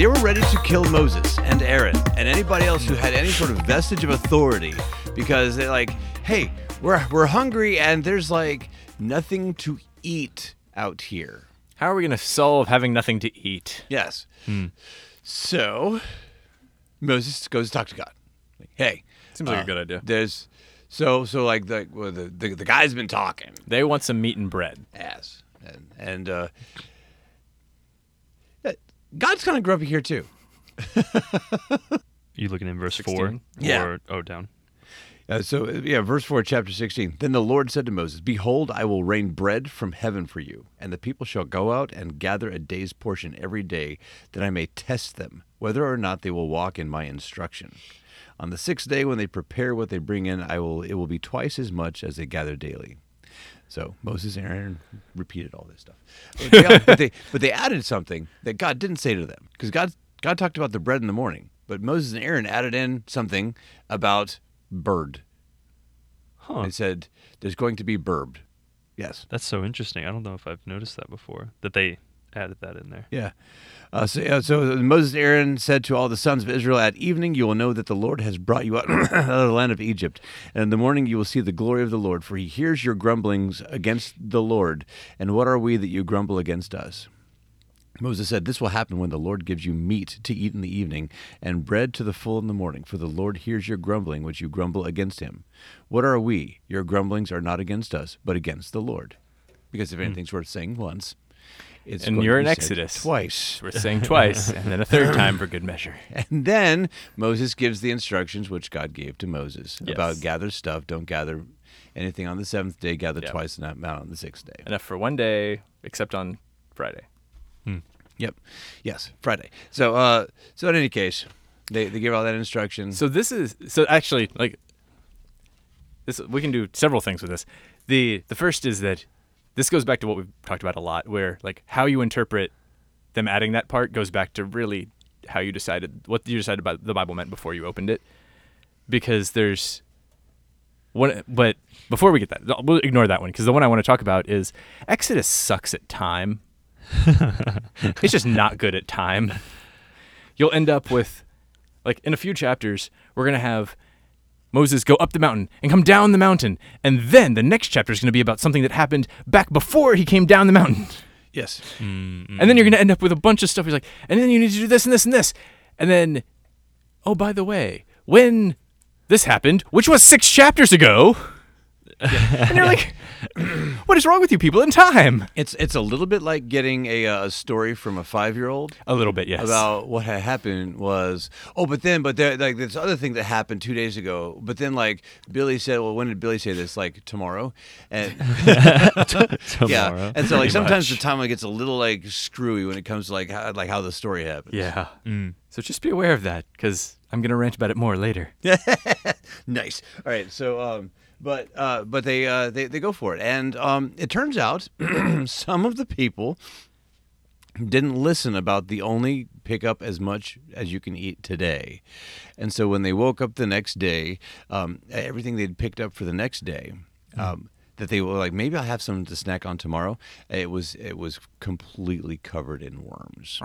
they were ready to kill Moses and Aaron and anybody else who had any sort of vestige of authority because they're like, hey, we're we're hungry and there's like nothing to eat out here. How are we going to solve having nothing to eat? Yes. So Moses goes to talk to God. Like, hey, Seems like uh, a good idea. There's so so like the well, the, the the guy's been talking They want some meat and bread. ass and and uh, God's kind of grumpy here too. You looking in verse 4? 16? Yeah. Or, oh, down. Uh, so yeah, verse four, chapter sixteen. Then the Lord said to Moses, "Behold, I will rain bread from heaven for you, and the people shall go out and gather a day's portion every day, that I may test them whether or not they will walk in my instruction. On the sixth day, when they prepare what they bring in, I will it will be twice as much as they gather daily." So Moses and Aaron repeated all this stuff, but they, but they but they added something that God didn't say to them because God God talked about the bread in the morning, but Moses and Aaron added in something about bird. Huh. They said there's going to be burb. Yes. That's so interesting. I don't know if I've noticed that before, that they added that in there. Yeah. Uh, so, yeah, so Moses Aaron said to all the sons of Israel, At evening you will know that the Lord has brought you out, out of the land of Egypt. And in the morning you will see the glory of the Lord, for he hears your grumblings against the Lord. And what are we that you grumble against us? Moses said, This will happen when the Lord gives you meat to eat in the evening and bread to the full in the morning, for the Lord hears your grumbling which you grumble against him. What are we? Your grumblings are not against us, but against the Lord. Because if anything's worth saying once, it's And you're in Exodus. twice. We're saying twice, and then a third time for good measure. And then Moses gives the instructions which God gave to Moses Yes. about gather stuff, don't gather anything on the seventh day, gather Yeah. twice amount on the sixth day. Enough for one day, except on Friday. Yep. Yes, Friday. So uh so in any case, they, they give all that instruction. So this is so actually like this. We can do several things with this. the The first is that this goes back to what we've talked about a lot, where like how you interpret them adding that part goes back to really how you decided what you decided about the Bible meant before you opened it, because there's one. But before we get that, we'll ignore that one because the one I want to talk about is Exodus sucks at time. it's just not good at time. You'll end up with like in a few chapters, we're going to have Moses go up the mountain and come down the mountain. And then the next chapter is going to be about something that happened back before he came down the mountain. yes. Mm, and then you're mm. going to end up with a bunch of stuff. He's like, and then you need to do this and this and this. And then, oh, by the way, when this happened, which was six chapters ago, and you're like, what is wrong with you people in time? It's it's a little bit like getting a, uh, a story from a five year old A little bit, yes. about what had happened was oh, but then but there like this other thing that happened two days ago. But then like Billy said, well, when did Billy say this? Like tomorrow, and Tomorrow. yeah, and so like sometimes much. the timeline gets a little like screwy when it comes to like how, like how the story happens. yeah. Mm. So just be aware of that because I'm going to rant about it more later. nice. All right. So, um, but uh, but they uh, they they go for it, and um, it turns out some of the people didn't listen about the only pick up as much as you can eat today, and so when they woke up the next day, um, everything they'd picked up for the next day. Um, that they were like, maybe I'll have something to snack on tomorrow. It was it was completely covered in worms.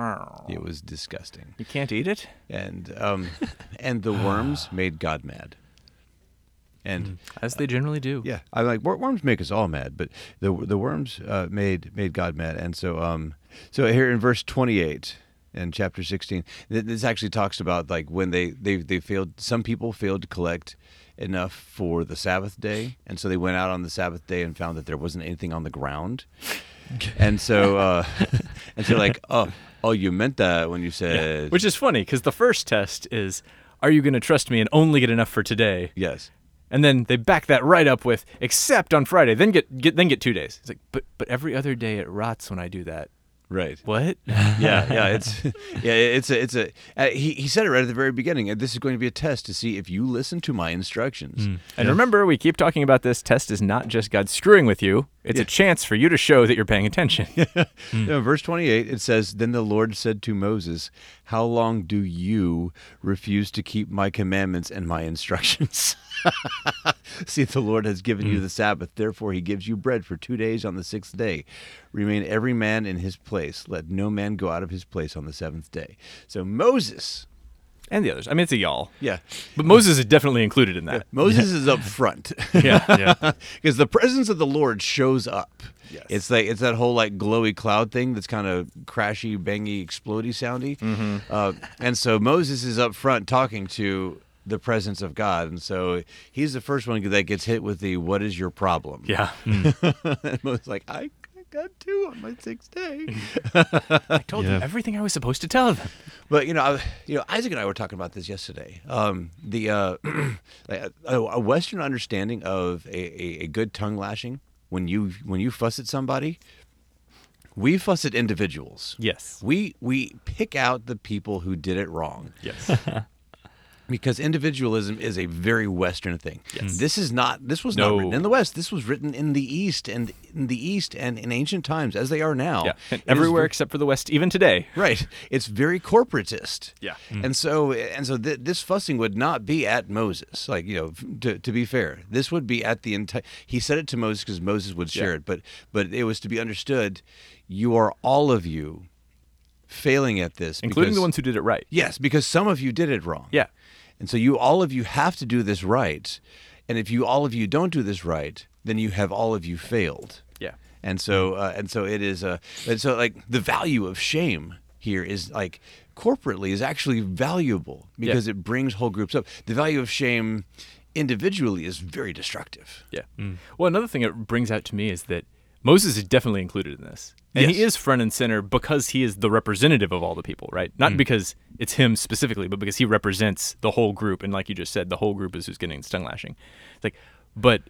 It was disgusting, You can't eat it? and um, and the worms made God mad. And As they generally do. yeah, I like worms make us all mad, but the the worms uh, made made God mad, and so um so here in verse twenty eight in chapter sixteen, this actually talks about like when they they they failed. Some people failed to collect enough for the Sabbath day, and so they went out on the Sabbath day and found that there wasn't anything on the ground, and so uh, and so like oh oh you meant that when you said Which is funny because the first test is, are you going to trust me and only get enough for today? yes And then they back that right up with, except on Friday, then get, get then get two days. It's like, but but every other day it rots when I do that. right What? yeah, yeah, it's yeah, it's a, it's a. Uh, he he said it right at the very beginning. This is going to be a test to see if you listen to my instructions. and remember, we keep talking about this. Test is not just God screwing with you; it's a chance for you to show that you're paying attention. Know, verse twenty eight, it says, "Then the Lord said to Moses, How long do you refuse to keep my commandments and my instructions?" See, the Lord has given Mm. you the Sabbath. Therefore, he gives you bread for two days on the sixth day. Remain every man in his place. Let no man go out of his place on the seventh day. So, Moses, and the others. I mean, it's a y'all. yeah, But Moses is definitely included in that. Moses is up front. Yeah. Yeah. because the presence of the Lord shows up. Yes. It's like it's that whole like glowy cloud thing that's kind of crashy, bangy, explody soundy. Mm-hmm. Uh, and so Moses is up front talking to the presence of God, and so he's the first one that gets hit with the "What is your problem?" Yeah. and Moses like, "I I got two on my sixth day." I told them everything I was supposed to tell them. But you know, I, you know, Isaac and I were talking about this yesterday. Um, the uh, a, a Western understanding of a, a, a good tongue lashing when you when you fuss at somebody, we fuss at individuals. Yes. We we pick out the people who did it wrong Yes. because individualism is a very Western thing. Yes. This is not. This was No. not written in the West. This was written in the East and in the East and in ancient times, as they are now. yeah. Everywhere ve- except for the West, even today. Right. It's very corporatist. Yeah. And mm. so and so th- this fussing would not be at Moses. Like, you know, to, to be fair, this would be at the entire He said it to Moses because Moses would share Yeah. it, but but it was to be understood you are all of you failing at this Including because- the ones who did it right. Yes, because some of you did it wrong. Yeah. And so you all of you have to do this right. And if you all of you don't do this right, then you have all of you failed. Yeah. And so uh, and so it is uh, and so like the value of shame here is like corporately is actually valuable because it brings whole groups up. The value of shame individually is very destructive. Yeah. Well, another thing it brings out to me is that Moses is definitely included in this. And he is front and center because he is the representative of all the people, right? Not hmm. because it's him specifically, but because he represents the whole group. And like you just said, the whole group is who's getting tongue lashing. It's like, but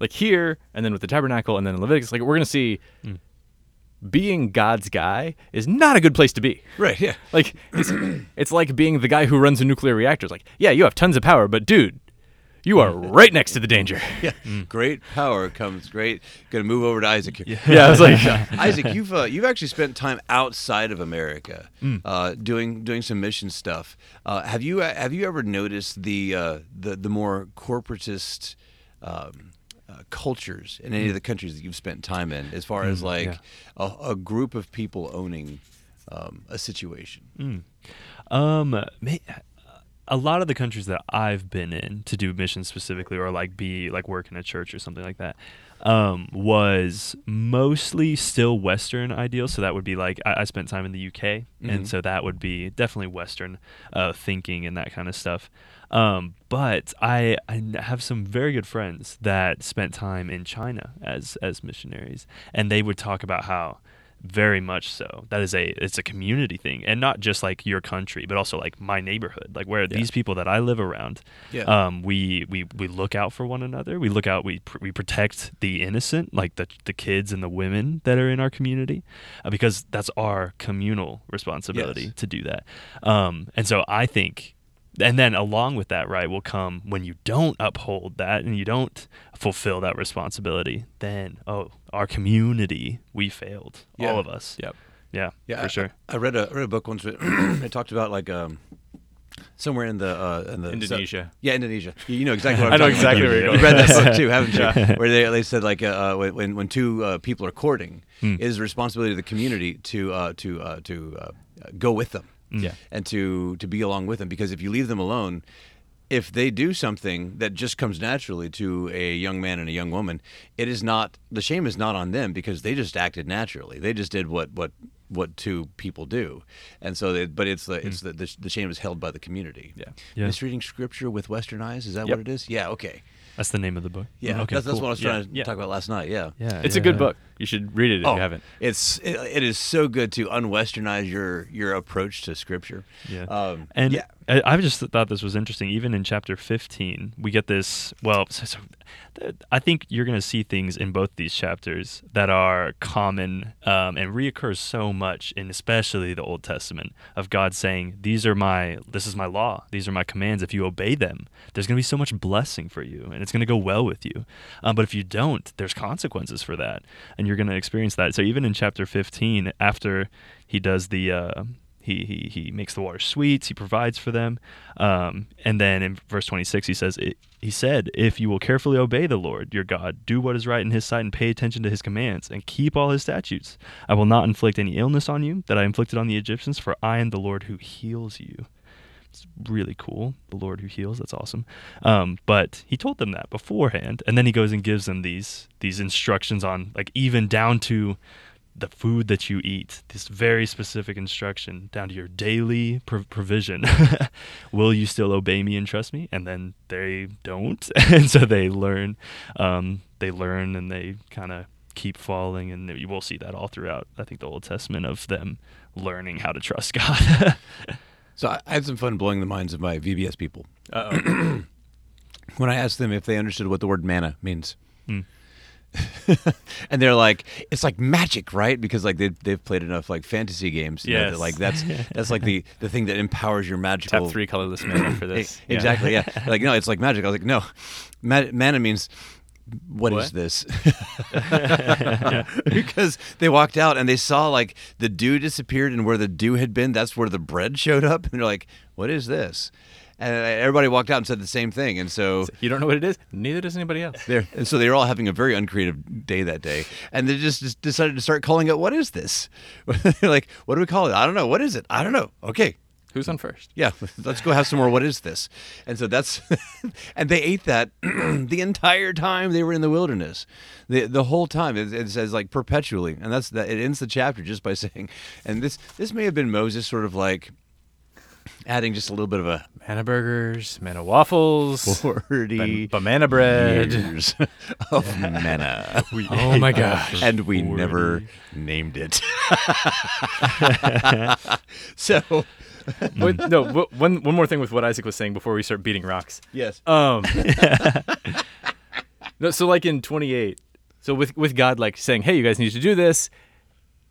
like here, and then with the tabernacle, and then in Leviticus, like we're going to see hmm. being God's guy is not a good place to be. Right, yeah. Like it's, it's like being the guy who runs a nuclear reactor. It's like, yeah, you have tons of power, but dude, you are right next to the danger. Yeah. Great power comes great. Going to move over to Isaac here. Yeah, I was like, Isaac, you've uh, you've actually spent time outside of America, Mm. uh, doing doing some mission stuff. Uh, have you have you ever noticed the uh, the the more corporatist um, uh, cultures in any of the countries that you've spent time in, as far as like yeah. a, a group of people owning um, a situation? Um, ma- a lot of the countries that I've been in to do missions specifically, or like be like work in a church or something like that, um, was mostly still Western ideal. So that would be like I, I spent time in the UK, Mhm. and so that would be definitely Western uh, thinking and that kind of stuff. Um, but I have some very good friends that spent time in China as as missionaries, and they would talk about how very much so. That is a it's a community thing and not just like your country but also like my neighborhood. Like where these people that i live around? Yeah. um we we we look out for one another. We look out we pr- we protect the innocent like the the kids and the women that are in our community uh, because that's our communal responsibility Yes. to do that. Um and so i think and then along with that right will come when you don't uphold that and you don't fulfill that responsibility then oh our community we failed Yeah. all of us Yep. yeah Yeah, for I- sure I, read a I read a book once. Where it talked about like um, somewhere in the uh, in the Indonesia. yeah, Indonesia. You you know exactly what I'm I know talking about. exactly where you're You going. read that book too, haven't you? Where they they said like uh, uh, when when two uh, people are courting, Hmm. it is the responsibility of the community to uh, to uh, to uh, go with them. Mm. Yeah. and to to be along with them because if you leave them alone if they do something that just comes naturally to a young man and a young woman it is not the shame is not on them because they just acted naturally they just did what what what two people do and so they, but it's the mm. it's the, the the shame is held by the community Yeah. Yeah. misreading scripture with western eyes is that Yep. what it is yeah okay that's the name of the book yeah okay that's, that's cool. what i was Yeah, trying to yeah. talk about last night yeah yeah It's a good book. You should read it if Oh, you haven't. it's it, it is so good to unwesternize your your approach to scripture. Yeah. um, And yeah, I, I just thought this was interesting. Even in chapter 15, we get this. Well, so, so, I think you're going to see things in both these chapters that are common um, and reoccurs so much in especially the Old Testament of God saying, "These are my. This is my law. These are my commands. If you obey them, there's going to be so much blessing for you, and it's going to go well with you. Um, but if you don't, there's consequences for that, and you're going to experience that. So even in chapter 15, after he does the uh, He, he, he makes the water sweet. He provides for them. Um, and then in verse 26, he says, He said, If you will carefully obey the Lord your God, do what is right in his sight, and pay attention to his commands, and keep all his statutes, I will not inflict any illness on you that I inflicted on the Egyptians, for I am the Lord who heals you. It's really cool. The Lord who heals. That's awesome. Um, but he told them that beforehand, and then he goes and gives them these these instructions on like even down to the food that you eat. This very specific instruction down to your daily prov- provision. Will you still obey me and trust me? And then they don't, and so they learn. Um, they learn and they kind of keep falling, and you will see that all throughout. I think the Old Testament of them learning how to trust God. So I had some fun blowing the minds of my VBS people when I asked them if they understood what the word manna means. Hmm. and they're like, it's like magic, right? Because like they they've played enough like fantasy games. that, like that's that's like the the thing that empowers your magical. Tap three colorless mana for this. Yeah. Exactly. Yeah. like no, it's like magic. I was like, no, Ma- manna means. what is What? this? because they walked out and they saw like the dew disappeared and where the dew had been, that's where the bread showed up. And they're like, what is this? And everybody walked out and said the same thing. And so You don't know what it is. Neither does anybody else. they're, and so they were all having a very uncreative day that day. And they just, just decided to start calling it, what is this? like, what do we call it? I don't know. What is it? I don't know. Okay. Who's on first? Yeah, let's go have some more. What is this? And so that's, and they ate that the entire time they were in the wilderness, the the whole time. It, it says like perpetually, and that's that. It ends the chapter just by saying, and this this may have been Moses sort of like adding just a little bit of a Manna burgers, manna waffles, forty ban- banana bread. years of manna, Oh my gosh. and we never named it. so Wait, no, one one more thing with what Isaac was saying before we start beating rocks. yes, Um, no, so like in 28, so with with God like saying, "Hey, you guys need to do this,"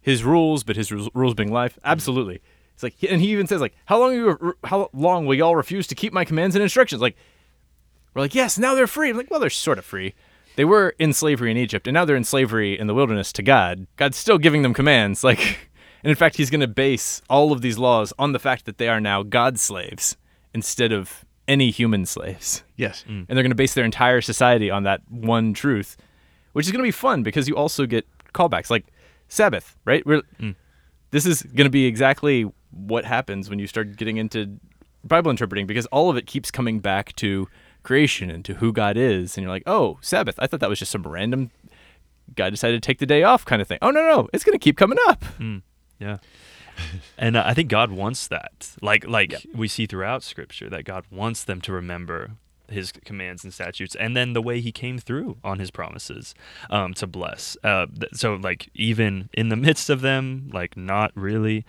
His rules, but His rules, rules being life, absolutely. It's like, and he even says like, "How long you how long will y'all refuse to keep my commands and instructions?" Like, we're like, "Yes, now they're free." I'm like, well, they're sort of free. They were in slavery in Egypt, and now they're in slavery in the wilderness to God. God's still giving them commands, like, and in fact, He's going to base all of these laws on the fact that they are now God's slaves instead of any human slaves yes, mm. and they're going to base their entire society on that one truth, which is going to be fun because you also get callbacks like Sabbath, right? We're, mm. This is going to be exactly what happens when you start getting into Bible interpreting because all of it keeps coming back to creation and to who God is, and you're like, oh, Sabbath. I thought that was just some random guy decided to take the day off kind of thing. Oh no, no, it's going to keep coming up. Yeah. And uh, I think God wants that. Like like we see throughout scripture that God wants them to remember his commands and statutes and then the way he came through on his promises um, to bless. Uh, th- so like even in the midst of them like not really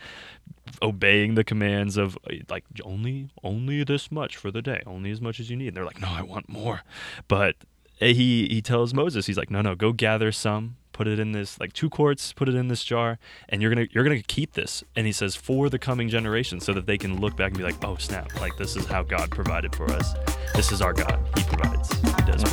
obeying the commands of uh, like only only this much for the day, only as much as you need. And they're like, "No, I want more." But uh, he he tells Moses, he's like, "No, no, go gather some, put it in this like two quarts, put it in this jar, and you're to you're to keep this." And he says, "For the coming generation so that they can look back and be like, "Oh, snap. Like this is how God provided for us. This is our God. He provides. He does